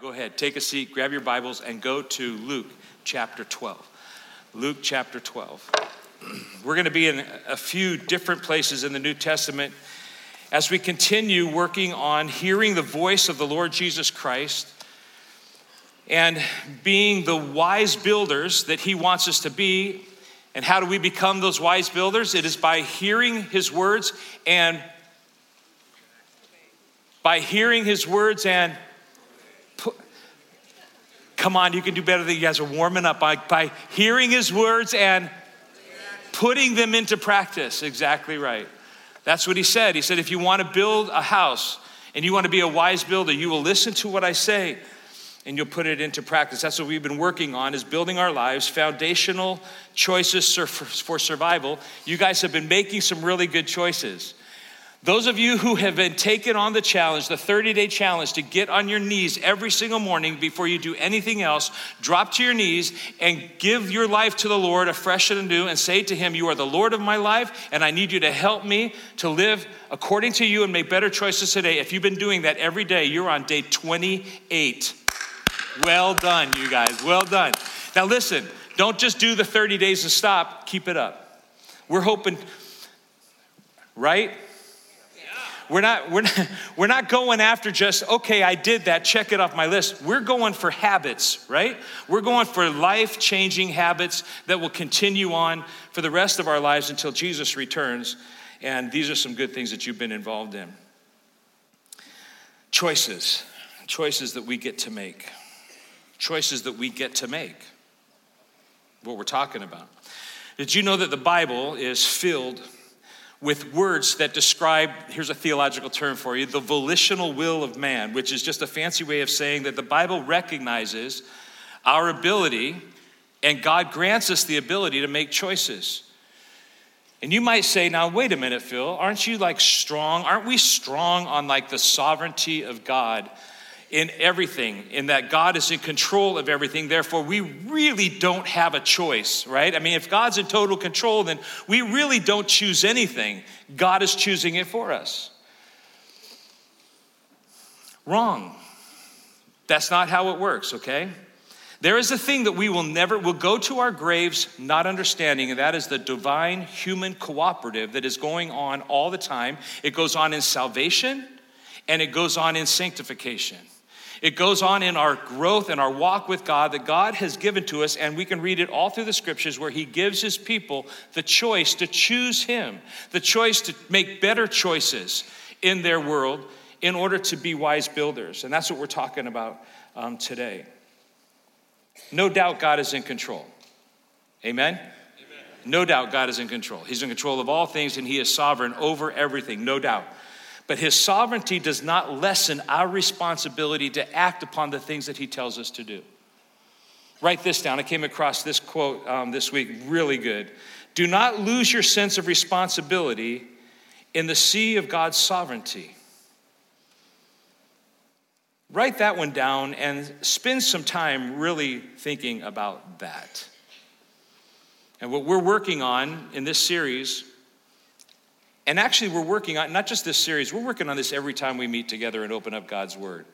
Go ahead, take a seat, grab your Bibles, and go to Luke chapter 12. Luke chapter 12. We're going to be in a few different places in the New Testament as we continue working on hearing the voice of the Lord Jesus Christ and being the wise builders that He wants us to be. And how do we become those wise builders? It is by hearing His words and by hearing His words and Come on, you can do better than you guys are warming up by, by hearing his words and putting them into practice. Exactly right. That's what he said. He said, if you want to build a house and you want to be a wise builder, you will listen to what I say and you'll put it into practice. That's what we've been working on is building our lives, foundational choices for survival. You guys have been making some really good choices. Those of you who have been taken on the challenge, the 30 day challenge, to get on your knees every single morning before you do anything else, drop to your knees and give your life to the Lord afresh and anew and say to Him, You are the Lord of my life, and I need you to help me to live according to you and make better choices today. If you've been doing that every day, you're on day 28. Well done, you guys. Well done. Now, listen, don't just do the 30 days and stop, keep it up. We're hoping, right? We're not, we're, not, we're not going after just, okay, I did that, check it off my list. We're going for habits, right? We're going for life changing habits that will continue on for the rest of our lives until Jesus returns. And these are some good things that you've been involved in. Choices, choices that we get to make. Choices that we get to make. What we're talking about. Did you know that the Bible is filled with words that describe, here's a theological term for you, the volitional will of man, which is just a fancy way of saying that the Bible recognizes our ability and God grants us the ability to make choices. And you might say, now, wait a minute, Phil, aren't you like strong? Aren't we strong on like the sovereignty of God? In everything, in that God is in control of everything. Therefore, we really don't have a choice, right? I mean, if God's in total control, then we really don't choose anything. God is choosing it for us. Wrong. That's not how it works, okay? There is a thing that we will never, will go to our graves not understanding, and that is the divine human cooperative that is going on all the time. It goes on in salvation and it goes on in sanctification. It goes on in our growth and our walk with God that God has given to us, and we can read it all through the scriptures where He gives His people the choice to choose Him, the choice to make better choices in their world in order to be wise builders. And that's what we're talking about um, today. No doubt God is in control. Amen? Amen? No doubt God is in control. He's in control of all things and He is sovereign over everything, no doubt. But his sovereignty does not lessen our responsibility to act upon the things that he tells us to do. Write this down. I came across this quote um, this week, really good. Do not lose your sense of responsibility in the sea of God's sovereignty. Write that one down and spend some time really thinking about that. And what we're working on in this series and actually, we're working on not just this series, we're working on this every time we meet together and open up God's Word.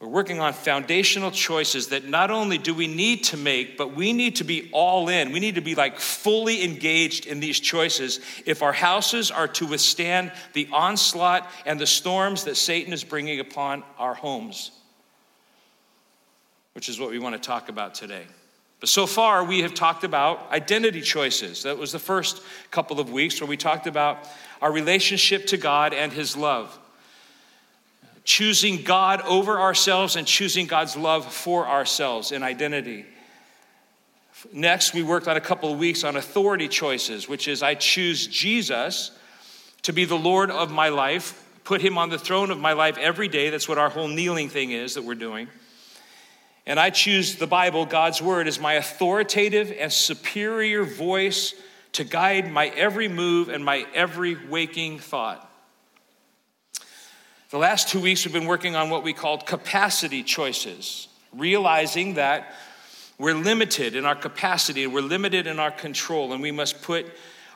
We're working on foundational choices that not only do we need to make, but we need to be all in. We need to be like fully engaged in these choices if our houses are to withstand the onslaught and the storms that Satan is bringing upon our homes, which is what we want to talk about today. So far, we have talked about identity choices. That was the first couple of weeks where we talked about our relationship to God and His love. Choosing God over ourselves and choosing God's love for ourselves in identity. Next, we worked on a couple of weeks on authority choices, which is I choose Jesus to be the Lord of my life, put Him on the throne of my life every day. That's what our whole kneeling thing is that we're doing. And I choose the Bible, God's Word, as my authoritative and superior voice to guide my every move and my every waking thought. The last two weeks, we've been working on what we called capacity choices, realizing that we're limited in our capacity and we're limited in our control, and we must put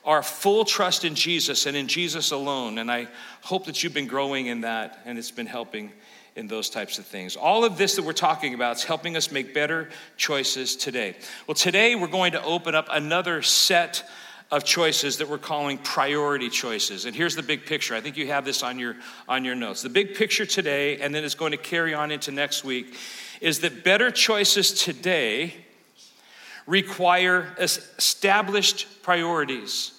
our full trust in Jesus and in Jesus alone. And I hope that you've been growing in that and it's been helping in those types of things. All of this that we're talking about is helping us make better choices today. Well, today we're going to open up another set of choices that we're calling priority choices. And here's the big picture. I think you have this on your on your notes. The big picture today and then it's going to carry on into next week is that better choices today require established priorities.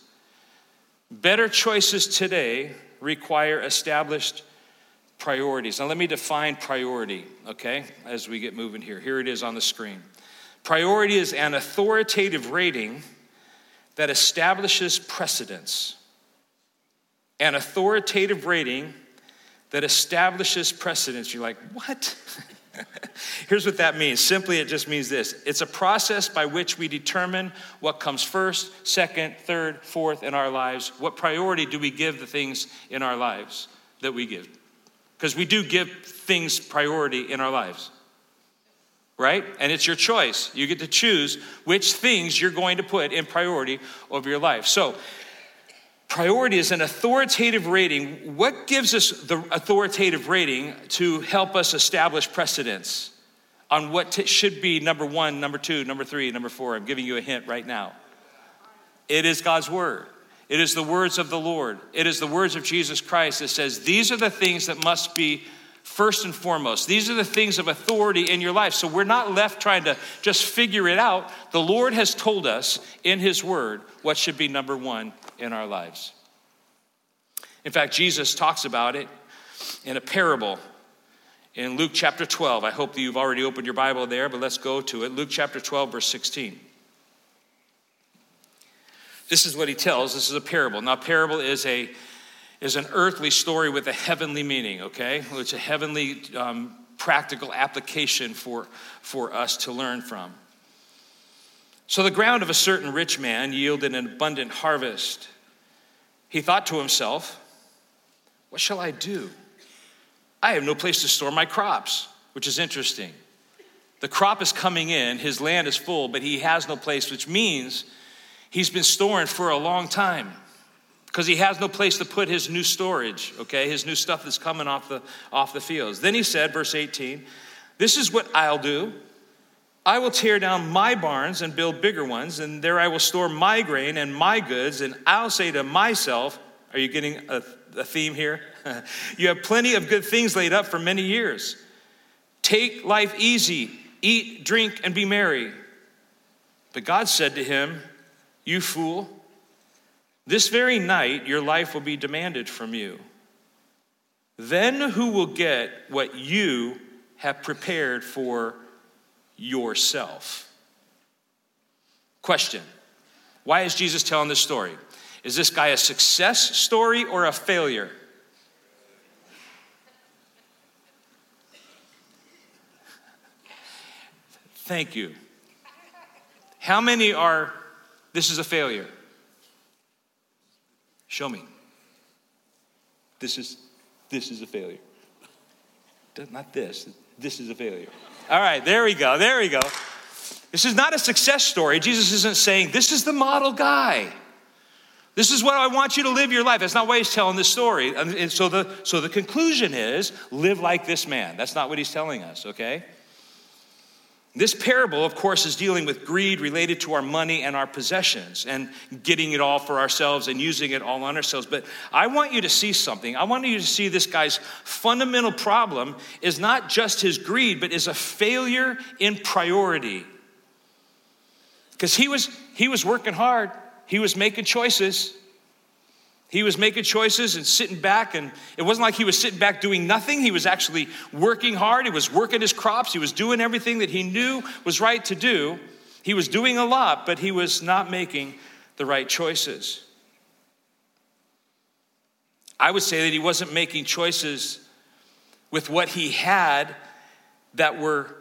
Better choices today require established priorities. Now, let me define priority, okay, as we get moving here. Here it is on the screen. Priority is an authoritative rating that establishes precedence. An authoritative rating that establishes precedence. You're like, what? Here's what that means. Simply, it just means this it's a process by which we determine what comes first, second, third, fourth in our lives. What priority do we give the things in our lives that we give? Because we do give things priority in our lives, right? And it's your choice. You get to choose which things you're going to put in priority over your life. So, Priority is an authoritative rating. What gives us the authoritative rating to help us establish precedence on what t- should be number one, number two, number three, number four? I'm giving you a hint right now. It is God's word. It is the words of the Lord. It is the words of Jesus Christ that says, These are the things that must be first and foremost. These are the things of authority in your life. So we're not left trying to just figure it out. The Lord has told us in His Word what should be number one in our lives. In fact, Jesus talks about it in a parable in Luke chapter 12. I hope that you've already opened your Bible there, but let's go to it. Luke chapter 12, verse 16. This is what he tells. This is a parable. Now, parable is a is an earthly story with a heavenly meaning. Okay, it's a heavenly um, practical application for for us to learn from. So the ground of a certain rich man yielded an abundant harvest. He thought to himself, What shall I do? I have no place to store my crops, which is interesting. The crop is coming in, his land is full, but he has no place, which means he's been storing for a long time because he has no place to put his new storage, okay, his new stuff that's coming off the, off the fields. Then he said, verse 18, This is what I'll do. I will tear down my barns and build bigger ones, and there I will store my grain and my goods, and I'll say to myself, Are you getting a, a theme here? you have plenty of good things laid up for many years. Take life easy, eat, drink, and be merry. But God said to him, You fool, this very night your life will be demanded from you. Then who will get what you have prepared for yourself. Question Why is Jesus telling this story? Is this guy a success story or a failure? Thank you. How many are, this is a failure? Show me. This is, this is a failure. Not this, this is a failure. All right, there we go. There we go. This is not a success story. Jesus isn't saying, This is the model guy. This is what I want you to live your life. That's not why he's telling this story. And so the, so the conclusion is live like this man. That's not what he's telling us, okay? This parable, of course, is dealing with greed related to our money and our possessions and getting it all for ourselves and using it all on ourselves. But I want you to see something. I want you to see this guy's fundamental problem is not just his greed, but is a failure in priority. Because he was, he was working hard, he was making choices, he was making choices and sitting back, and it wasn't like he was sitting back doing nothing. He was actually working hard. He was working his crops. He was doing everything that he knew was right to do. He was doing a lot, but he was not making the right choices. I would say that he wasn't making choices with what he had that were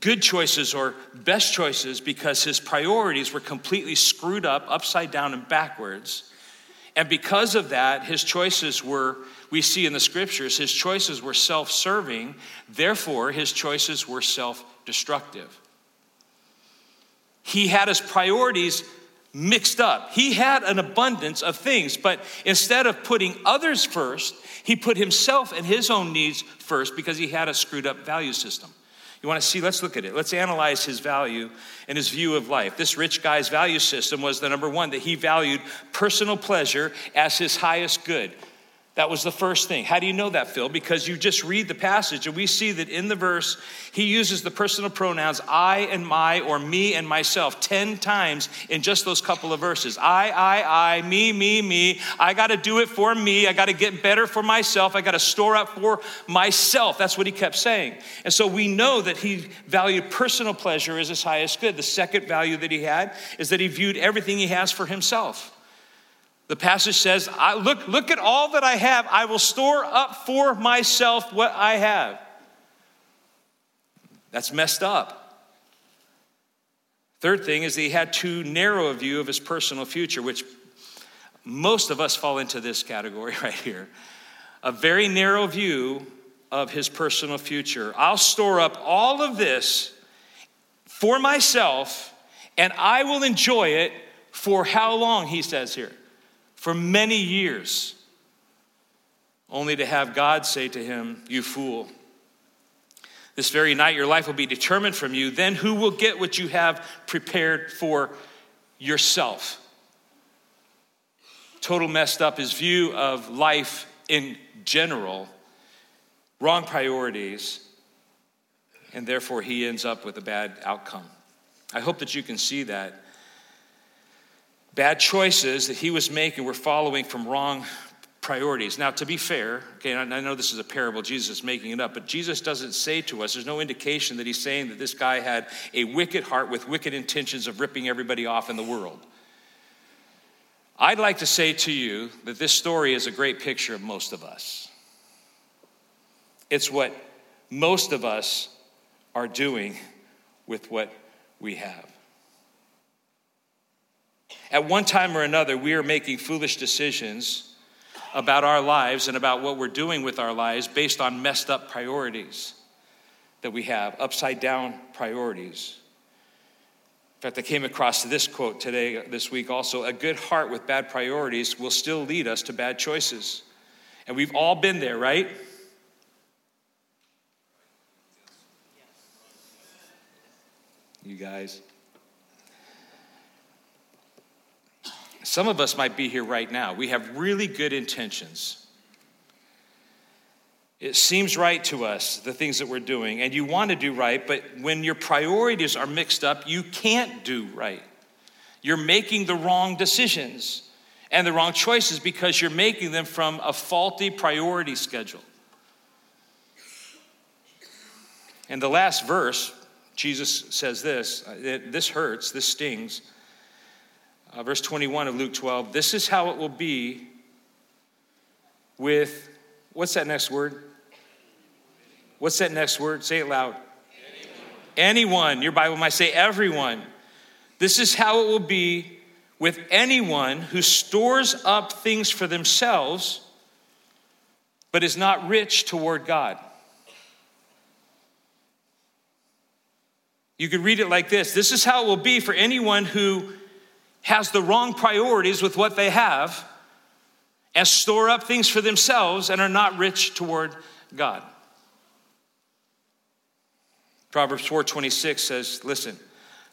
good choices or best choices because his priorities were completely screwed up, upside down, and backwards and because of that, his choices were, we see in the scriptures, his choices were self serving. Therefore, his choices were self destructive. He had his priorities mixed up. He had an abundance of things, but instead of putting others first, He put himself and his own needs first because he had a screwed up value system. You want to see? Let's look at it. Let's analyze his value and his view of life. This rich guy's value system was the number one that he valued personal pleasure as his highest good. That was the first thing. How do you know that, Phil? Because you just read the passage and we see that in the verse, he uses the personal pronouns I and my or me and myself 10 times in just those couple of verses. I, I, I, me, me, me. I got to do it for me. I got to get better for myself. I got to store up for myself. That's what he kept saying. And so we know that he valued personal pleasure as his highest good. The second value that he had is that he viewed everything he has for himself. The passage says, I, look, look at all that I have. I will store up for myself what I have. That's messed up. Third thing is that he had too narrow a view of his personal future, which most of us fall into this category right here. A very narrow view of his personal future. I'll store up all of this for myself and I will enjoy it for how long, he says here? For many years, only to have God say to him, You fool. This very night your life will be determined from you. Then who will get what you have prepared for yourself? Total messed up his view of life in general, wrong priorities, and therefore he ends up with a bad outcome. I hope that you can see that bad choices that he was making were following from wrong priorities. Now, to be fair, okay, I know this is a parable, Jesus is making it up, but Jesus doesn't say to us, there's no indication that he's saying that this guy had a wicked heart with wicked intentions of ripping everybody off in the world. I'd like to say to you that this story is a great picture of most of us. It's what most of us are doing with what we have. At one time or another, we are making foolish decisions about our lives and about what we're doing with our lives based on messed up priorities that we have, upside down priorities. In fact, I came across this quote today, this week also a good heart with bad priorities will still lead us to bad choices. And we've all been there, right? You guys. Some of us might be here right now. We have really good intentions. It seems right to us, the things that we're doing, and you want to do right, but when your priorities are mixed up, you can't do right. You're making the wrong decisions and the wrong choices because you're making them from a faulty priority schedule. And the last verse, Jesus says this this hurts, this stings. Uh, verse 21 of Luke 12 this is how it will be with, what's that next word? What's that next word? Say it loud. Anyone. anyone. Your Bible might say everyone. This is how it will be with anyone who stores up things for themselves but is not rich toward God. You could read it like this This is how it will be for anyone who has the wrong priorities with what they have and store up things for themselves and are not rich toward God. Proverbs 4:26 says, "Listen,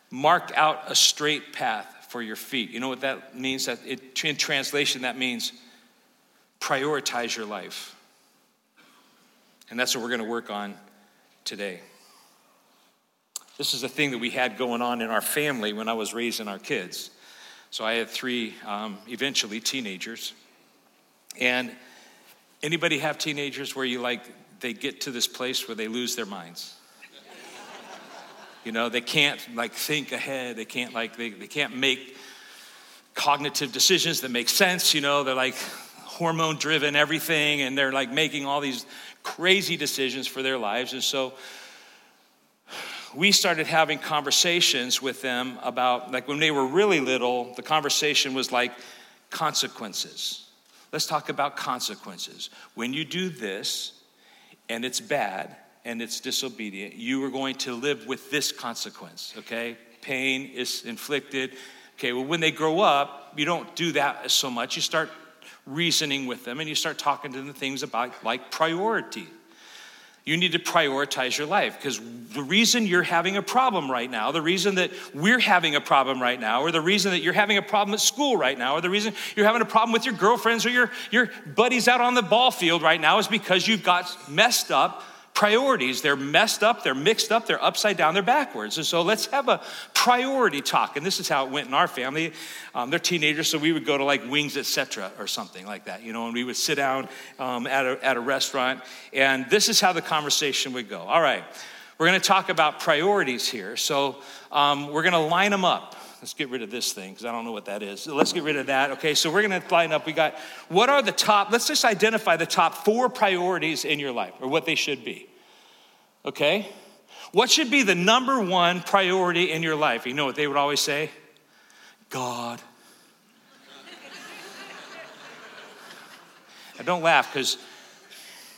mark out a straight path for your feet." You know what that means? That it, in translation that means prioritize your life. And that's what we're going to work on today. This is a thing that we had going on in our family when I was raising our kids. So I had three um, eventually teenagers. And anybody have teenagers where you like, they get to this place where they lose their minds? you know, they can't like think ahead. They can't like, they, they can't make cognitive decisions that make sense. You know, they're like hormone driven everything and they're like making all these crazy decisions for their lives. And so we started having conversations with them about, like when they were really little, the conversation was like consequences. Let's talk about consequences. When you do this and it's bad and it's disobedient, you are going to live with this consequence, okay? Pain is inflicted. Okay, well, when they grow up, you don't do that so much. You start reasoning with them and you start talking to them things about like priority. You need to prioritize your life because the reason you're having a problem right now, the reason that we're having a problem right now, or the reason that you're having a problem at school right now, or the reason you're having a problem with your girlfriends or your, your buddies out on the ball field right now is because you've got messed up priorities. They're messed up, they're mixed up, they're upside down, they're backwards. And so let's have a priority talk. And this is how it went in our family. Um, they're teenagers, so we would go to like Wings, etc., or something like that, you know, and we would sit down um, at, a, at a restaurant. And this is how the conversation would go. All right, we're going to talk about priorities here. So um, we're going to line them up. Let's get rid of this thing because I don't know what that is. let's get rid of that. Okay, so we're going to line up. We got what are the top, let's just identify the top four priorities in your life or what they should be. Okay? What should be the number one priority in your life? You know what they would always say? God. I don't laugh because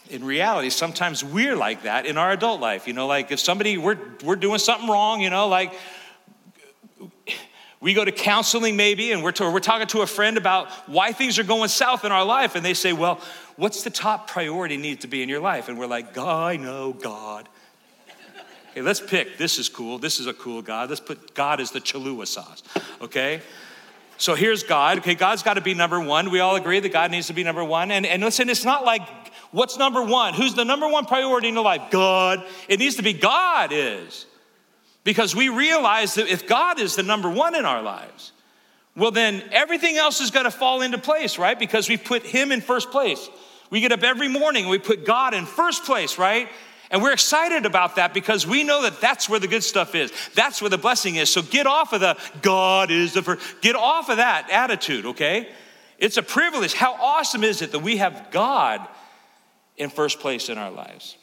in reality, sometimes we're like that in our adult life. You know, like if somebody, we're, we're doing something wrong, you know, like we go to counseling maybe and we're, to, we're talking to a friend about why things are going south in our life and they say well what's the top priority need to be in your life? And we're like god i know god. Okay let's pick. This is cool. This is a cool god. Let's put god as the cholula sauce okay? So here's god. Okay god's got to be number one. We all agree that god needs to be number one. And, and listen it's not like what's number one? Who's the number one priority in your life? God. It needs to be god is because we realize that if God is the number one in our lives, well, then everything else is going to fall into place, right? Because we put Him in first place. We get up every morning and we put God in first place, right? And we're excited about that because we know that that's where the good stuff is. That's where the blessing is. So get off of the God is the first, get off of that attitude, okay? It's a privilege. How awesome is it that we have God in first place in our lives?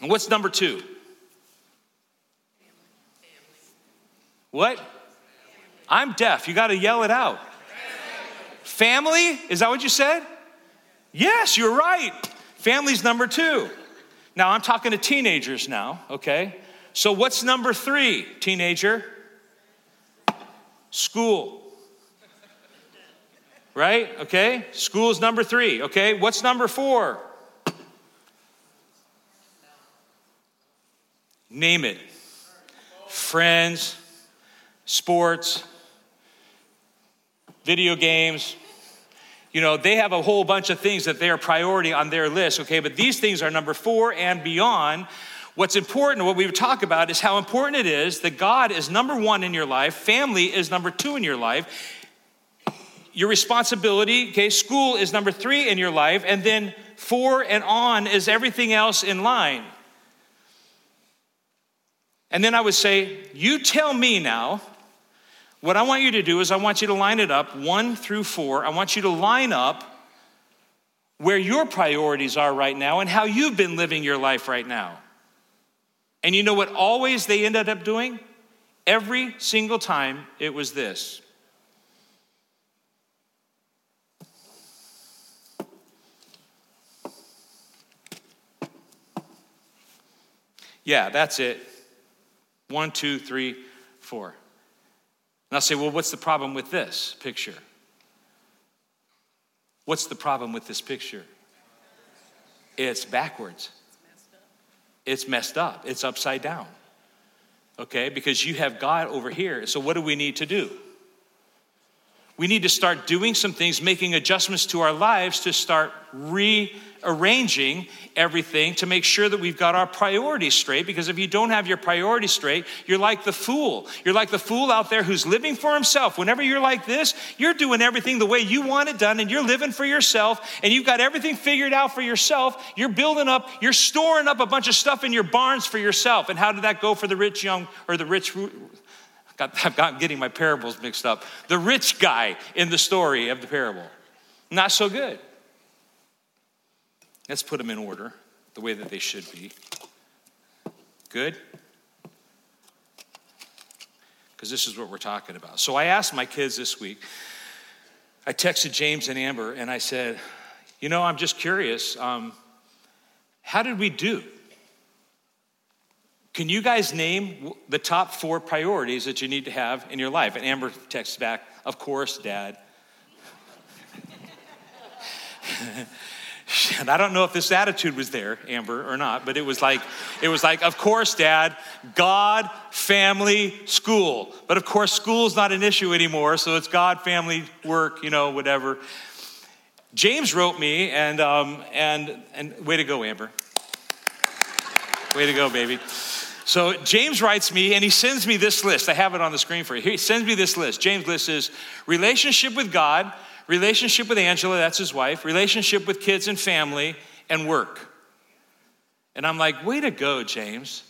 And what's number two? What? I'm deaf. You got to yell it out. Family? Is that what you said? Yes, you're right. Family's number two. Now, I'm talking to teenagers now, okay? So, what's number three, teenager? School. Right? Okay? School's number three, okay? What's number four? Name it. Friends, sports, video games. You know, they have a whole bunch of things that they are priority on their list, okay? But these things are number four and beyond. What's important, what we would talk about, is how important it is that God is number one in your life, family is number two in your life, your responsibility, okay, school is number three in your life, and then four and on is everything else in line. And then I would say, You tell me now what I want you to do is, I want you to line it up one through four. I want you to line up where your priorities are right now and how you've been living your life right now. And you know what always they ended up doing? Every single time it was this. Yeah, that's it. One, two, three, four. And I'll say, well, what's the problem with this picture? What's the problem with this picture? It's backwards. It's messed up. It's upside down. Okay? Because you have God over here. So, what do we need to do? We need to start doing some things, making adjustments to our lives to start re arranging everything to make sure that we've got our priorities straight. Because if you don't have your priorities straight, you're like the fool. You're like the fool out there who's living for himself. Whenever you're like this, you're doing everything the way you want it done and you're living for yourself and you've got everything figured out for yourself. You're building up, you're storing up a bunch of stuff in your barns for yourself. And how did that go for the rich young or the rich? I've got getting my parables mixed up. The rich guy in the story of the parable. Not so good. Let's put them in order the way that they should be. Good? Because this is what we're talking about. So I asked my kids this week, I texted James and Amber and I said, You know, I'm just curious. Um, how did we do? Can you guys name the top four priorities that you need to have in your life? And Amber texts back, Of course, Dad. and I don't know if this attitude was there, Amber, or not, but it was like, it was like, of course, Dad, God, family, school. But of course, school's not an issue anymore, so it's God, family, work, you know, whatever. James wrote me, and um, and and way to go, Amber. Way to go, baby. So James writes me and he sends me this list. I have it on the screen for you. He sends me this list. James' list is relationship with God, relationship with Angela, that's his wife, relationship with kids and family, and work. And I'm like, way to go, James.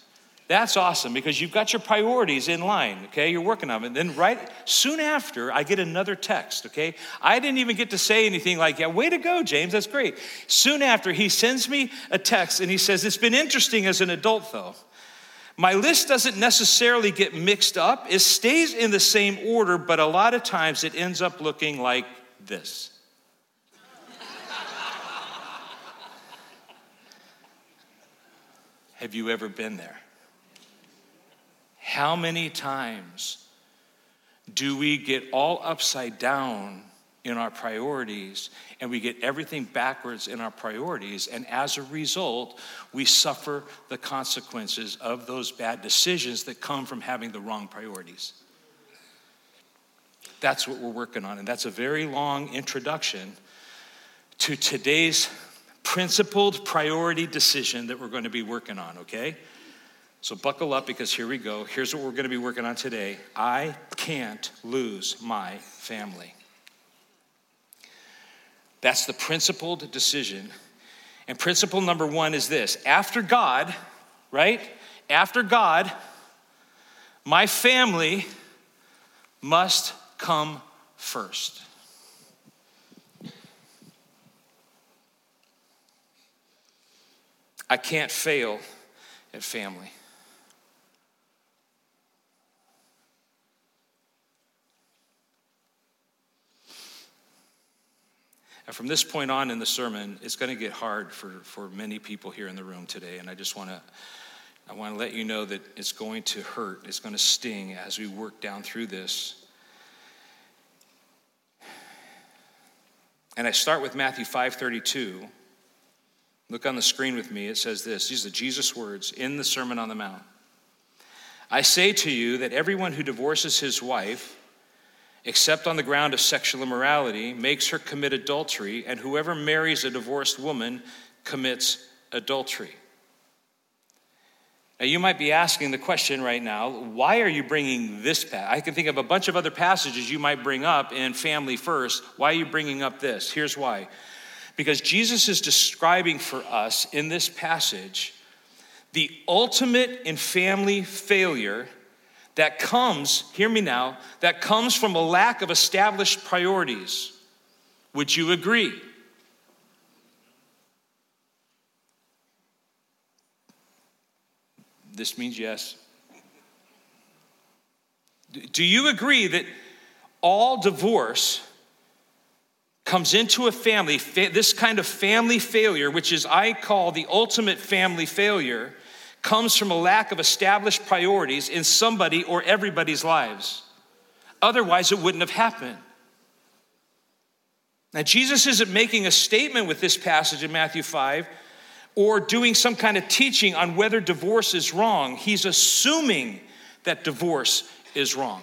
That's awesome because you've got your priorities in line, okay? You're working on it. And then right soon after, I get another text, okay? I didn't even get to say anything like, yeah, way to go, James, that's great. Soon after, he sends me a text and he says, it's been interesting as an adult though. My list doesn't necessarily get mixed up, it stays in the same order, but a lot of times it ends up looking like this. Have you ever been there? How many times do we get all upside down in our priorities and we get everything backwards in our priorities. And as a result, we suffer the consequences of those bad decisions that come from having the wrong priorities. That's what we're working on. And that's a very long introduction to today's principled priority decision that we're going to be working on, okay? So buckle up because here we go. Here's what we're going to be working on today. I can't lose my family. That's the principled decision. And principle number one is this after God, right? After God, my family must come first. I can't fail at family. And from this point on in the sermon, it's going to get hard for, for many people here in the room today. And I just want to I want to let you know that it's going to hurt. It's going to sting as we work down through this. And I start with Matthew 5:32. Look on the screen with me. It says this. These are Jesus' words in the Sermon on the Mount. I say to you that everyone who divorces his wife except on the ground of sexual immorality, makes her commit adultery, and whoever marries a divorced woman commits adultery. Now, you might be asking the question right now why are you bringing this? Pa- I can think of a bunch of other passages you might bring up in family first. Why are you bringing up this? Here's why. Because Jesus is describing for us in this passage the ultimate in family failure that comes, hear me now, that comes from a lack of established priorities. Would you agree? This means yes. Do you agree that all divorce comes into a family, this kind of family failure, which is I call the ultimate family failure, comes from a lack of established priorities in somebody or everybody's lives. Otherwise, it wouldn't have happened. Now, Jesus isn't making a statement with this passage in Matthew 5 or doing some kind of teaching on whether divorce is wrong. He's assuming that divorce is wrong.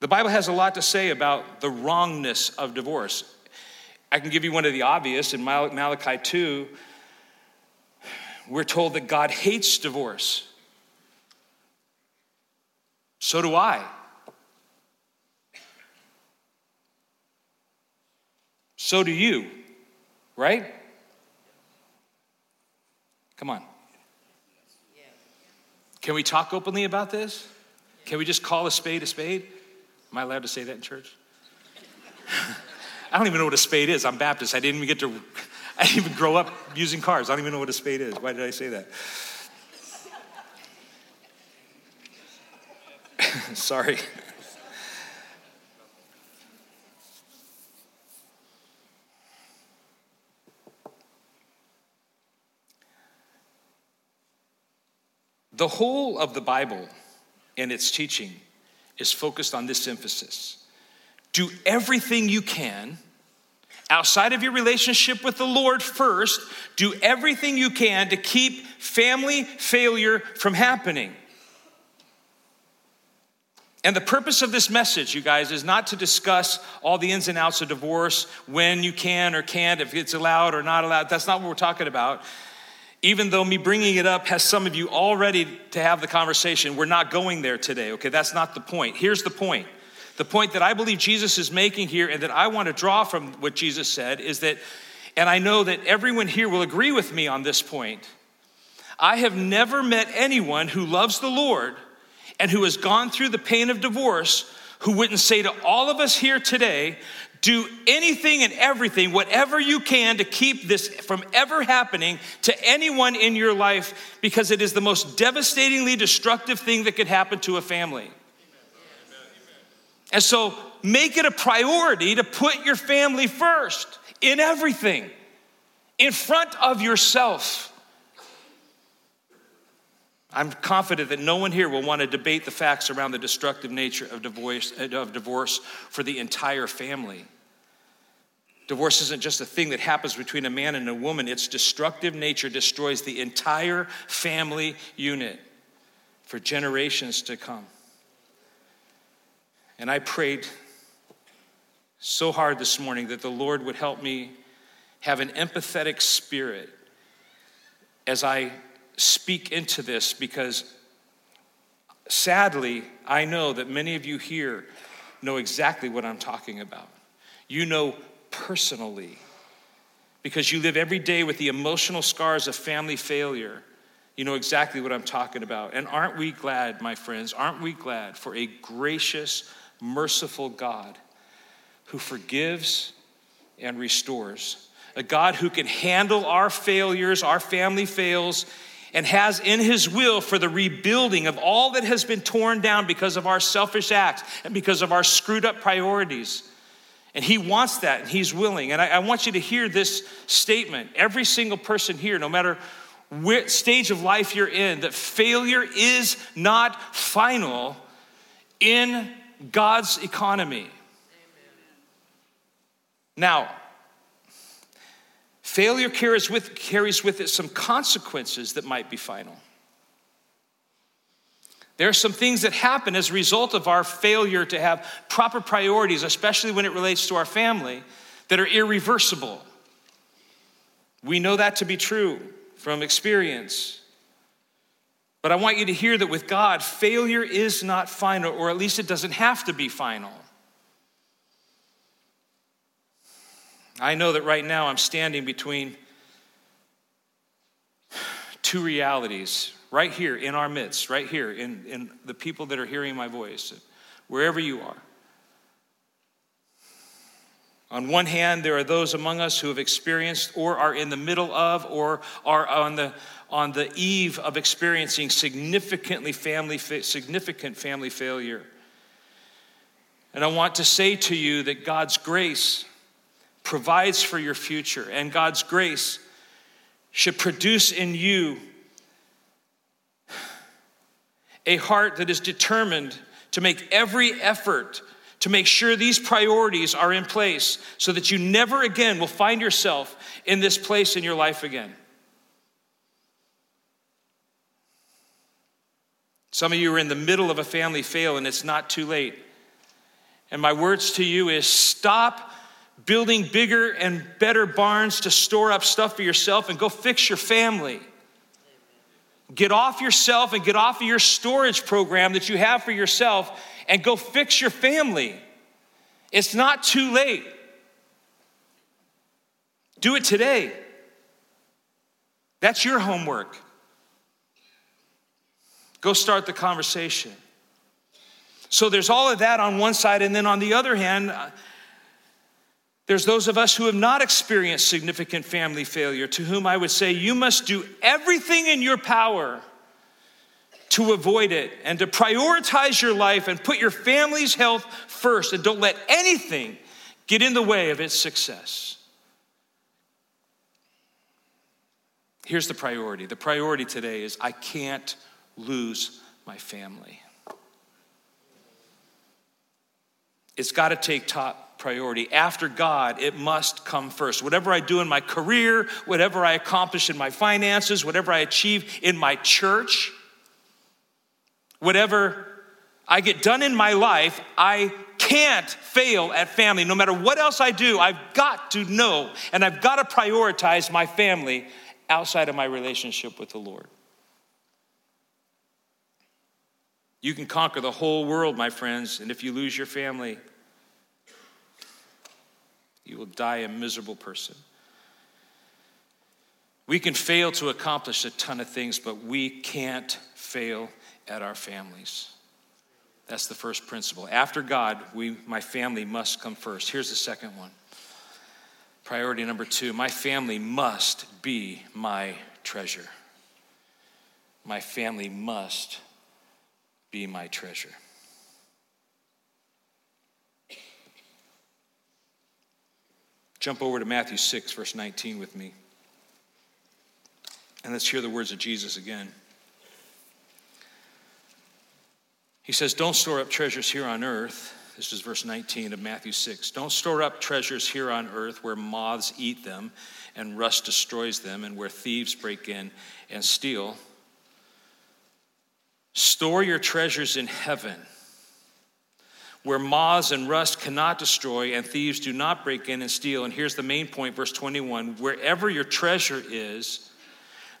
The Bible has a lot to say about the wrongness of divorce. I can give you one of the obvious. In Malachi 2, we're told that God hates divorce. So do I. So do you, right? Come on. Can we talk openly about this? Can we just call a spade a spade? Am I allowed to say that in church? I don't even know what a spade is. I'm Baptist. I didn't even get to, I didn't even grow up using cars. I don't even know what a spade is. Why did I say that? Sorry. The whole of the Bible and its teaching is focused on this emphasis do everything you can outside of your relationship with the Lord first, do everything you can to keep family failure from happening. And the purpose of this message, you guys, is not to discuss all the ins and outs of divorce, when you can or can't, if it's allowed or not allowed. That's not what we're talking about. Even though me bringing it up has some of you already to have the conversation, we're not going there today, okay? That's not the point. Here's the point. The point that I believe Jesus is making here and that I want to draw from what Jesus said is that, and I know that everyone here will agree with me on this point. I have never met anyone who loves the Lord and who has gone through the pain of divorce who wouldn't say to all of us here today, do anything and everything, whatever you can, to keep this from ever happening to anyone in your life because it is the most devastatingly destructive thing that could happen to a family. And so make it a priority to put your family first in everything, in front of yourself. I'm confident that no one here will want to debate the facts around the destructive nature of divorce, of divorce for the entire family. Divorce isn't just a thing that happens between a man and a woman, its destructive nature destroys the entire family unit for generations to come. And I prayed so hard this morning that the Lord would help me have an empathetic spirit as I speak into this because sadly, I know that many of you here know exactly what I'm talking about. You know personally because you live every day with the emotional scars of family failure. You know exactly what I'm talking about. And aren't we glad, my friends, aren't we glad for a gracious, merciful God who forgives and restores? A God who can handle our failures, our family fails, and has in his will for the rebuilding of all that has been torn down because of our selfish acts and because of our screwed up priorities. And he wants that and he's willing. And I, I want you to hear this statement. Every single person here, no matter what stage of life you're in, that failure is not final in God's economy. Amen. Now, Failure carries with, carries with it some consequences that might be final. There are some things that happen as a result of our failure to have proper priorities, especially when it relates to our family, that are irreversible. We know that to be true from experience. But I want you to hear that with God, failure is not final, or at least it doesn't have to be final. I know that right now I'm standing between two realities right here in our midst, right here in, in the people that are hearing my voice, wherever you are. On one hand, there are those among us who have experienced or are in the middle of or are on the, on the eve of experiencing significantly family, significant family failure. And I want to say to you that God's grace provides for your future, and God's grace should produce in you a heart that is determined to make every effort to make sure these priorities are in place so that you never again will find yourself in this place in your life again. Some of you are in the middle of a family fail and it's not too late. And my words to you is stop building bigger and better barns to store up stuff for yourself and go fix your family. Get off yourself and get off of your storage program that you have for yourself and go fix your family. It's not too late. Do it today. That's your homework. Go start the conversation. So there's all of that on one side, and then on the other hand, there's those of us who have not experienced significant family failure, to whom I would say, you must do everything in your power to avoid it and to prioritize your life and put your family's health first and don't let anything get in the way of its success. Here's the priority the priority today is I can't lose my family. it's got to take top priority. After God, it must come first. Whatever I do in my career, whatever I accomplish in my finances, whatever I achieve in my church, whatever I get done in my life, I can't fail at family. No matter what else I do, I've got to know and I've got to prioritize my family outside of my relationship with the Lord. You can conquer the whole world, my friends, and if you lose your family, you will die a miserable person. We can fail to accomplish a ton of things, but we can't fail at our families. That's the first principle. After God, we, my family must come first. Here's the second one. Priority number two my family must be my treasure. My family must be my treasure. Jump over to Matthew 6, verse 19 with me. And let's hear the words of Jesus again. He says, Don't store up treasures here on earth. This is verse 19 of Matthew 6. Don't store up treasures here on earth where moths eat them and rust destroys them and where thieves break in and steal. Store your treasures in heaven where moths and rust cannot destroy and thieves do not break in and steal. And here's the main point, verse 21 wherever your treasure is,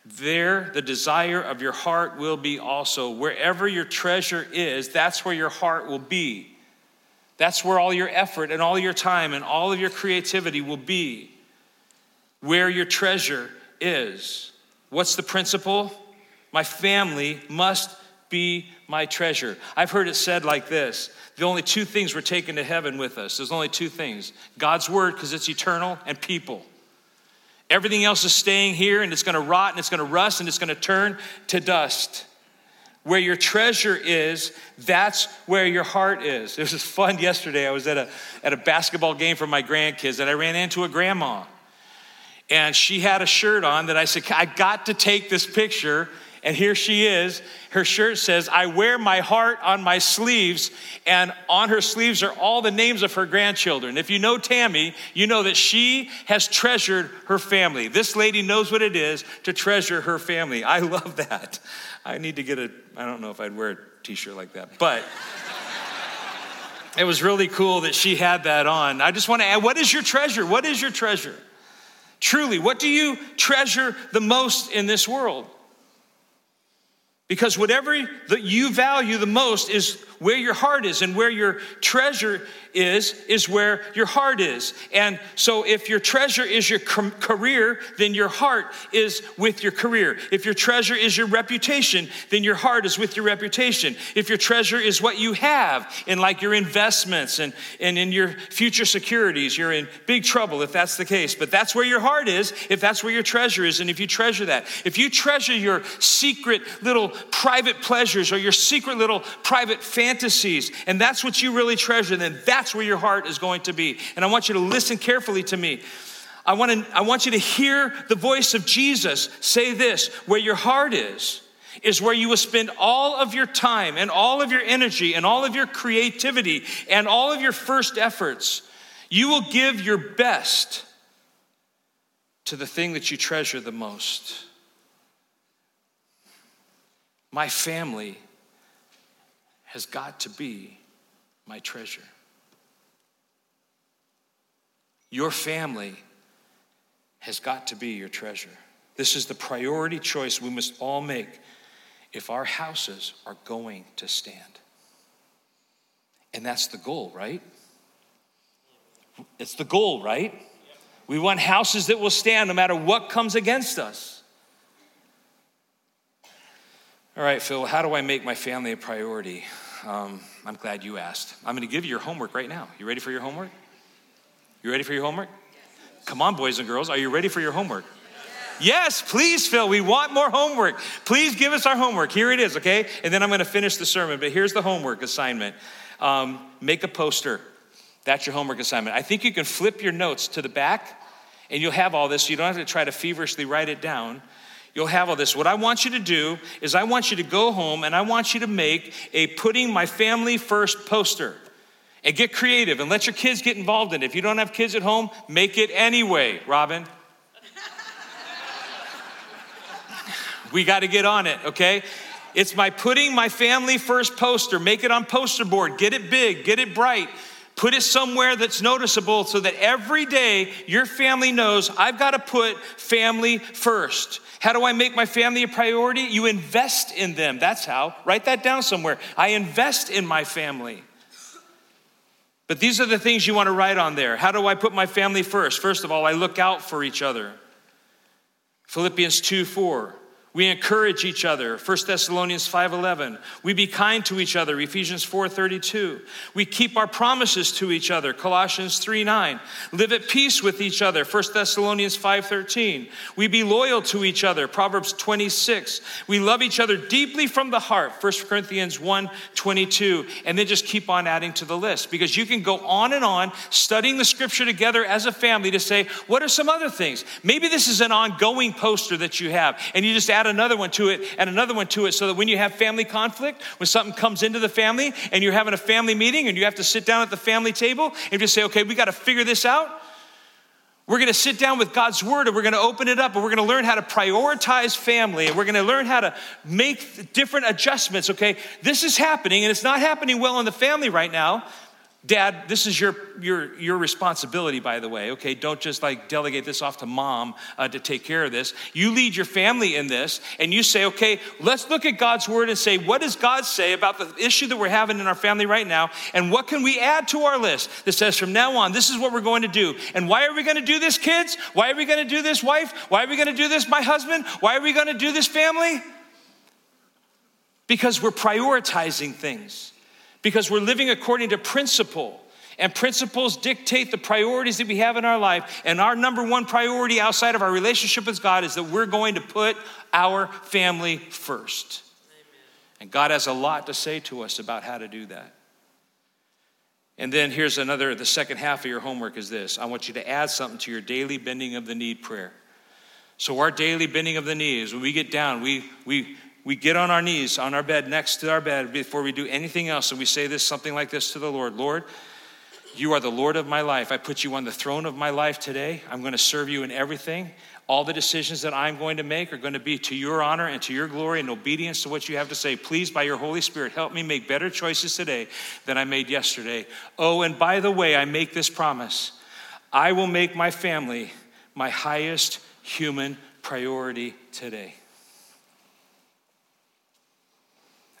there the desire of your heart will be also. Wherever your treasure is, that's where your heart will be. That's where all your effort and all your time and all of your creativity will be. Where your treasure is. What's the principle? My family must be my treasure. I've heard it said like this the only two things we're taking to heaven with us. There's only two things God's word, because it's eternal, and people. Everything else is staying here and it's to rot and it's to rust and it's to turn to dust. Where your treasure is, that's where your heart is. It was fun yesterday. I was at a, at a basketball game for my grandkids and I ran into a grandma. And she had a shirt on that I said, I got to take this picture and here she is. Her shirt says, I wear my heart on my sleeves. And on her sleeves are all the names of her grandchildren. If you know Tammy, you know that she has treasured her family. This lady knows what it is to treasure her family. I love that. I need to get a, I don't know if I'd wear a t shirt like that, but. it was really cool that she had that on. I just want to add what is your treasure? What is your treasure? Truly, what do you treasure the most in this world? Because whatever that you value the most is where your heart is, and where your treasure is, is where your heart is. And so, if your treasure is your career, then your heart is with your career. If your treasure is your reputation, then your heart is with your reputation. If your treasure is what you have in like your investments and, and in your future securities, you're in big trouble if that's the case. But that's where your heart is, if that's where your treasure is, and if you treasure that. If you treasure your secret little private pleasures or your secret little private fantasies, and that's what you really treasure, then that's where your heart is going to be. And I want you to listen carefully to me. I want, to, I want you to hear the voice of Jesus say this where your heart is, is where you will spend all of your time and all of your energy and all of your creativity and all of your first efforts. You will give your best to the thing that you treasure the most. My family has got to be my treasure. Your family has got to be your treasure. This is the priority choice we must all make if our houses are going to stand. And that's the goal, right? It's the goal, right? We want houses that will stand no matter what comes against us. All right, Phil, how do I make my family a priority? Um, I'm glad you asked. I'm going to give you your homework right now. You ready for your homework? You ready for your homework? Come on, boys and girls. Are you ready for your homework? Yes, please, Phil. We want more homework. Please give us our homework. Here it is, okay? And then I'm going to finish the sermon. But here's the homework assignment um, make a poster. That's your homework assignment. I think you can flip your notes to the back, and you'll have all this. You don't have to try to feverishly write it down. You'll have all this. What I want you to do is, I want you to go home and I want you to make a putting my family first poster. And get creative and let your kids get involved in it. If you don't have kids at home, make it anyway, Robin. we got to get on it, okay? It's my putting my family first poster. Make it on poster board. Get it big, get it bright. Put it somewhere that's noticeable so that every day your family knows I've got to put family first. How do I make my family a priority? You invest in them. That's how. Write that down somewhere. I invest in my family. But these are the things you want to write on there. How do I put my family first? First of all, I look out for each other. Philippians 2 4. We encourage each other, 1 Thessalonians 5:11. We be kind to each other, Ephesians 4:32. We keep our promises to each other, Colossians 3:9. Live at peace with each other, 1 Thessalonians 5:13. We be loyal to each other, Proverbs 26. We love each other deeply from the heart, 1 Corinthians 1:22. And then just keep on adding to the list because you can go on and on studying the scripture together as a family to say, what are some other things? Maybe this is an ongoing poster that you have and you just add add another one to it and another one to it so that when you have family conflict, when something comes into the family and you're having a family meeting and you have to sit down at the family table and just say, okay, we got to figure this out. We're going to sit down with God's word and we're going to open it up and we're going to learn how to prioritize family and we're going to learn how to make different adjustments. Okay, this is happening and it's not happening well in the family right now. Dad, this is your, your, your responsibility, by the way, okay? Don't just like delegate this off to mom uh, to take care of this. You lead your family in this, and you say, okay, let's look at God's word and say, what does God say about the issue that we're having in our family right now? And what can we add to our list that says, from now on, this is what we're going to do? And why are we going to do this, kids? Why are we going to do this, wife? Why are we going to do this, my husband? Why are we going to do this, family? Because we're prioritizing things because we're living according to principle. And principles dictate the priorities that we have in our life. And our number one priority outside of our relationship with God is that we're going to put our family first. And God has a lot to say to us about how to do that. And then here's another, the second half of your homework is this I want you to add something to your daily bending of the knee prayer. So, our daily bending of the knees, when we get down, we, we, we get on our knees on our bed next to our bed before we do anything else and we say this something like this to the lord lord you are the lord of my life. I put you on the throne of my life today. I'm going to serve you in everything. All the decisions that i'm going to make are going to be to your honor and to your glory and obedience to what you have to say. Please by your holy spirit help me make better choices today than i made yesterday. Oh and by the way i make this promise. I will make my family my highest human priority today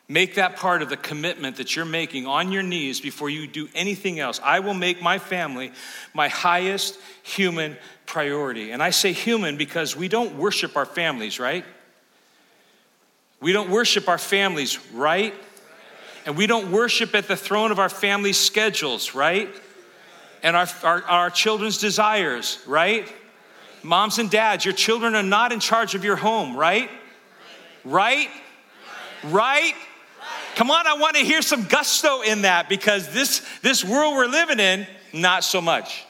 Make that part of the commitment that you're making on your knees before you do anything else. I will make my family my highest human priority. And I say human because we don't worship our families, right? We don't worship our families, right? And we don't worship at the throne of our family's schedules, right? And our, our, our children's desires, right? Moms and dads, your children are not in charge of your home, right? Right? Right? Come on, I want to hear some gusto in that because this, this world we're living in, not so much.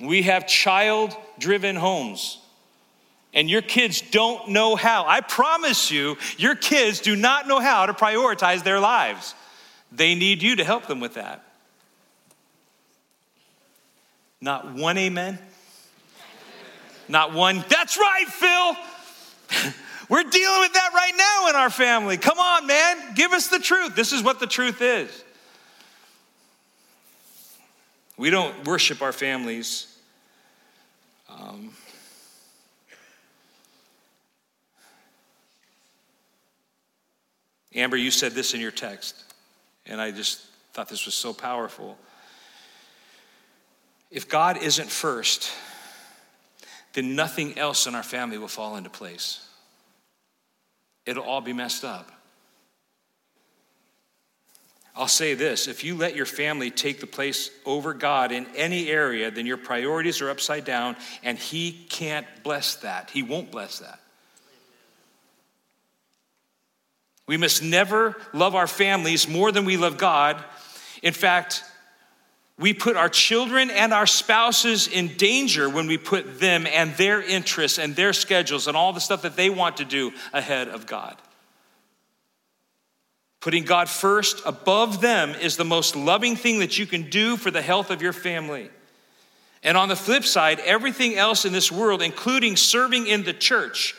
We have child driven homes. And your kids don't know how. I promise you, your kids do not know how to prioritize their lives. They need you to help them with that. Not one amen. Not one, that's right, Phil. We're dealing with that right now in our family. Come on, man. Give us the truth. This is what the truth is. We don't worship our families. Um, Amber, you said this in your text, and I just thought this was so powerful. If God isn't first, then nothing else in our family will fall into place it'll all be messed up. I'll say this if you let your family take the place over God in any area, then your priorities are upside down, and He can't bless that. He won't bless that. We must never love our families more than we love God. In fact, we put our children and our spouses in danger when we put them and their interests and their schedules and all the stuff that they want to do ahead of God. Putting God first above them is the most loving thing that you can do for the health of your family. And on the flip side, everything else in this world, including serving in the church,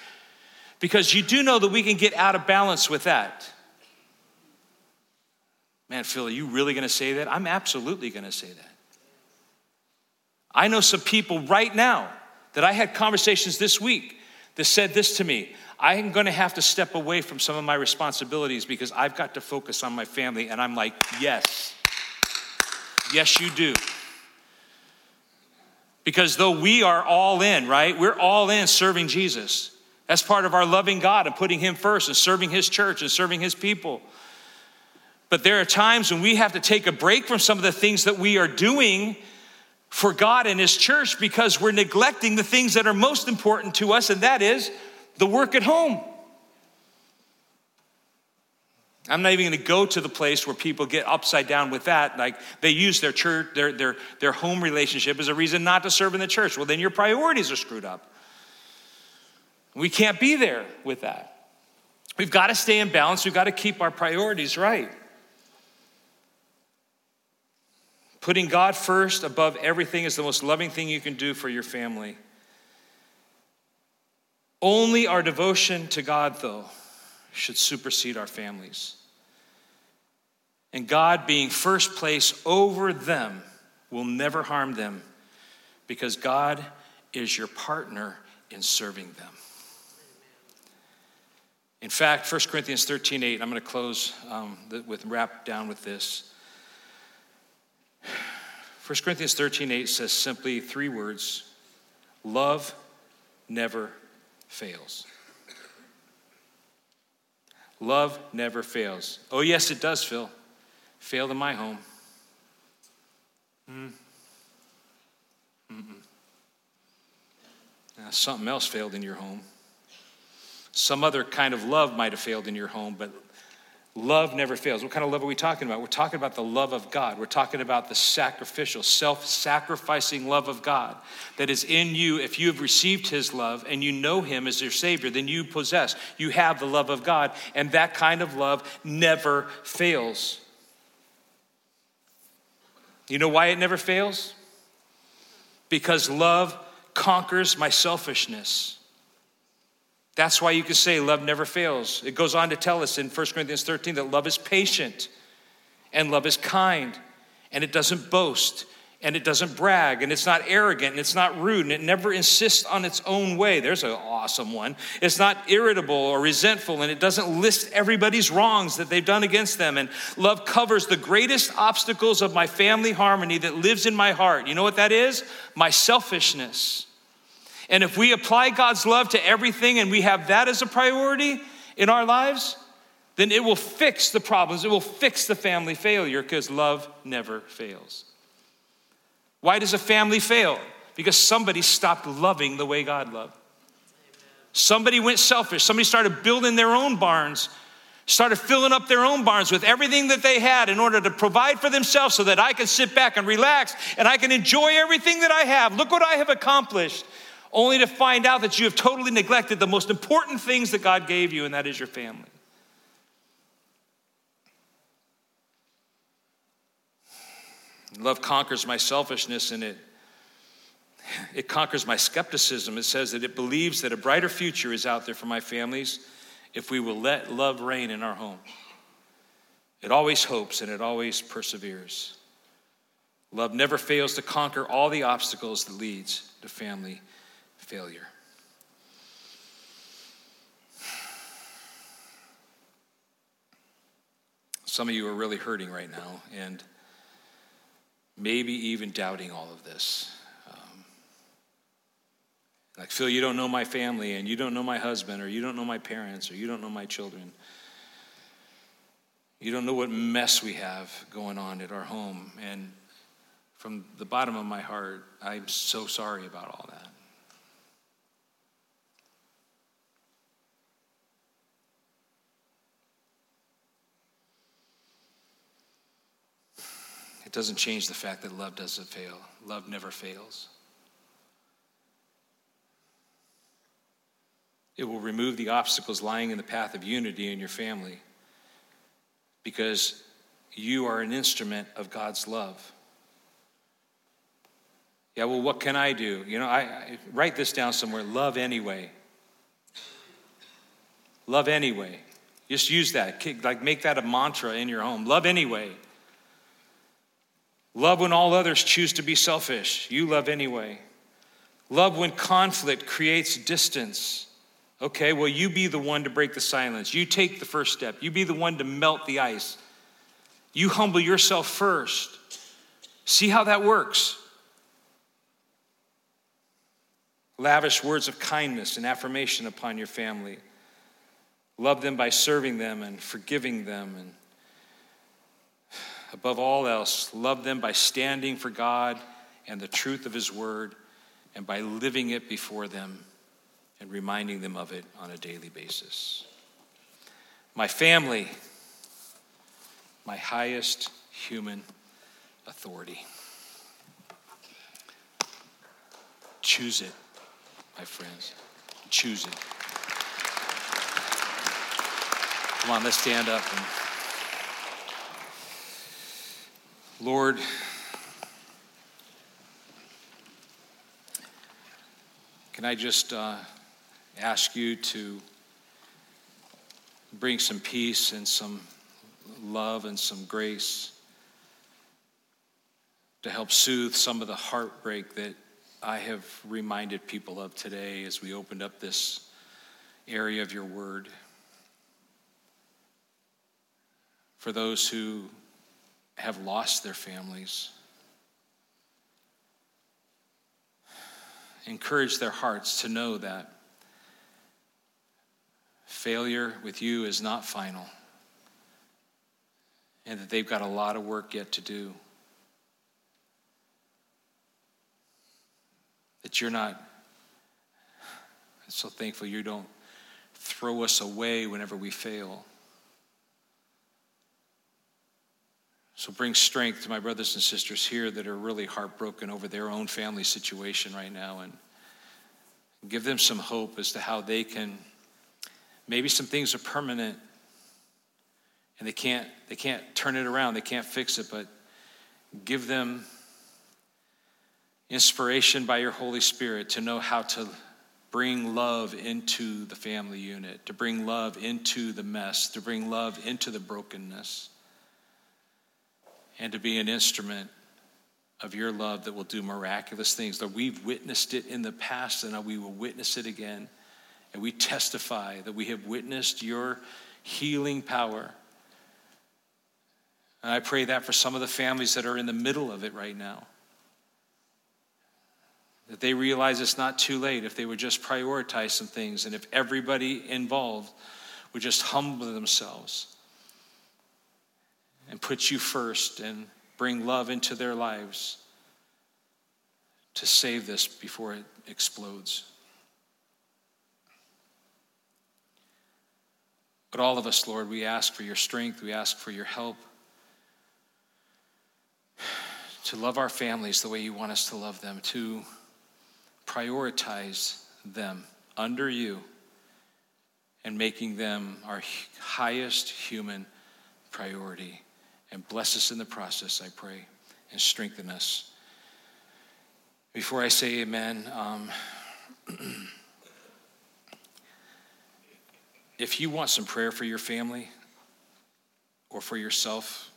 because you do know that we can get out of balance with that. Man, Phil, are you really going to say that? I'm absolutely going to say that. I know some people right now that I had conversations this week that said this to me I'm going to have to step away from some of my responsibilities because I've got to focus on my family. And I'm like, yes. Yes, you do. Because though we are all in, right? We're all in serving Jesus. That's part of our loving God and putting Him first and serving His church and serving His people. But there are times when we have to take a break from some of the things that we are doing for God and His church because we're neglecting the things that are most important to us, and that is the work at home. I'm not even going to go to the place where people get upside down with that. Like they use their church, their, their, their home relationship as a reason not to serve in the church. Well, then your priorities are screwed up. We can't be there with that. We've got to stay in balance. We've got to keep our priorities right. Putting God first above everything is the most loving thing you can do for your family. Only our devotion to God, though, should supersede our families. And God being first place over them will never harm them because God is your partner in serving them. In fact, 1 Corinthians 13 8, I'm going to close um, with wrap down with this. 1 Corinthians 13 8 says simply three words love never fails. Love never fails. Oh, yes, it does, Phil. Failed in my home. Mm. Uh, something else failed in your home. Some other kind of love might have failed in your home, but Love never fails. What kind of love are we talking about? We're talking about the love of God. We're talking about the sacrificial, self sacrificing love of God that is in you. If you have received His love and you know Him as your Savior, then you possess, you have the love of God. And that kind of love never fails. You know why it never fails? Because love conquers my selfishness. That's why you can say love never fails. It goes on to tell us in 1 Corinthians 13 that love is patient and love is kind and it doesn't boast and it doesn't brag and it's not arrogant and it's not rude and it never insists on its own way. There's an awesome one. It's not irritable or resentful and it doesn't list everybody's wrongs that they've done against them. And love covers the greatest obstacles of my family harmony that lives in my heart. You know what that is? My selfishness. And if we apply God's love to everything and we have that as a priority in our lives, then it will fix the problems. It will fix the family failure because love never fails. Why does a family fail? Because somebody stopped loving the way God loved. Somebody went selfish. Somebody started building their own barns, started filling up their own barns with everything that they had in order to provide for themselves so that I can sit back and relax and I can enjoy everything that I have. Look what I have accomplished only to find out that you have totally neglected the most important things that God gave you, and that is your family. Love conquers my selfishness and it, it conquers my skepticism. It says that it believes that a brighter future is out there for my families if we will let love reign in our home. It always hopes and it always perseveres. Love never fails to conquer all the obstacles that leads to family failure. Some of you are really hurting right now and maybe even doubting all of this. Um, like, Phil, you don't know my family, and you don't know my husband, or you don't know my parents, or you don't know my children. You don't know what mess we have going on at our home. And from the bottom of my heart, I'm so sorry about all that. It doesn't change the fact that love doesn't fail. Love never fails. It will remove the obstacles lying in the path of unity in your family. because you are an instrument of God's love. Yeah, well, what can I do? You know, I, I write this down somewhere love anyway. Love anyway. Just use that. Like, make that a mantra in your home. Love anyway. Love when all others choose to be selfish. You love anyway. Love when conflict creates distance. Okay, well, you be the one to break the silence. You take the first step. You be the one to melt the ice. You humble yourself first. See how that works. Lavish words of kindness and affirmation upon your family. Love them by serving them and forgiving them. And above all else, love them by standing for God and the truth of His word and by living it before them and reminding them of it on a daily basis. My family, my highest human authority. Choose it, my friends. Choose it. Come on, let's stand up. And Lord, can I just uh, ask you to bring some peace and some love and some grace to help soothe some of the heartbreak that I have reminded people of today as we opened up this area of your word. for those who have lost their families. Encourage their hearts to know that failure with you is not final and that they've got a lot of work yet to do. That you're not, I'm so thankful you don't throw us away whenever we fail. So bring strength to my brothers and sisters here that are really heartbroken over their own family situation right now and give them some hope as to how they can maybe some things are permanent and they can't they can't turn it around, they can't fix it, but give them inspiration by your Holy Spirit to know how to bring love into the family unit, to bring love into the mess, to bring love into the brokenness and to be an instrument of your love that will do miraculous things. Lord, we've witnessed it in the past and we will witness it again. And we testify that we have witnessed your healing power. And I pray that for some of the families that are in the middle of it right now. That they realize it's not too late if they would just prioritize some things and if everybody involved would just humble themselves and put you first and bring love into their lives to save this before it explodes. But all of us, Lord, we ask for your strength, we ask for your help to love our families the way you want us to love them, to prioritize them under you and making them our highest human priority. And bless us in the process, I pray, and strengthen us. Before I say amen, um, if you want some prayer for your family or for yourself,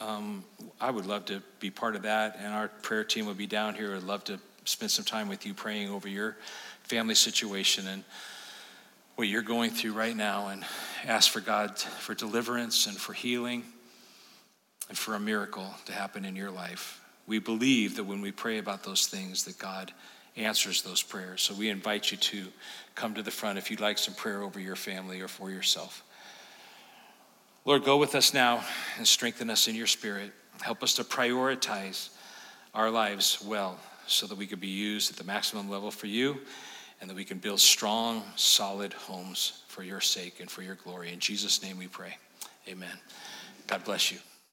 um, I would love to be part of that, and our prayer team would be down here. I'd love to spend some time with you praying over your family situation and what you're going through right now, and ask for God for deliverance and for healing and for a miracle to happen in your life. We believe that when we pray about those things, that God answers those prayers. So we invite you to come to the front if you'd like some prayer over your family or for yourself. Lord, go with us now and strengthen us in your spirit. Help us to prioritize our lives well so that we could be used at the maximum level for you and that we can build strong, solid homes for your sake and for your glory. In Jesus' name we pray. Amen. God bless you.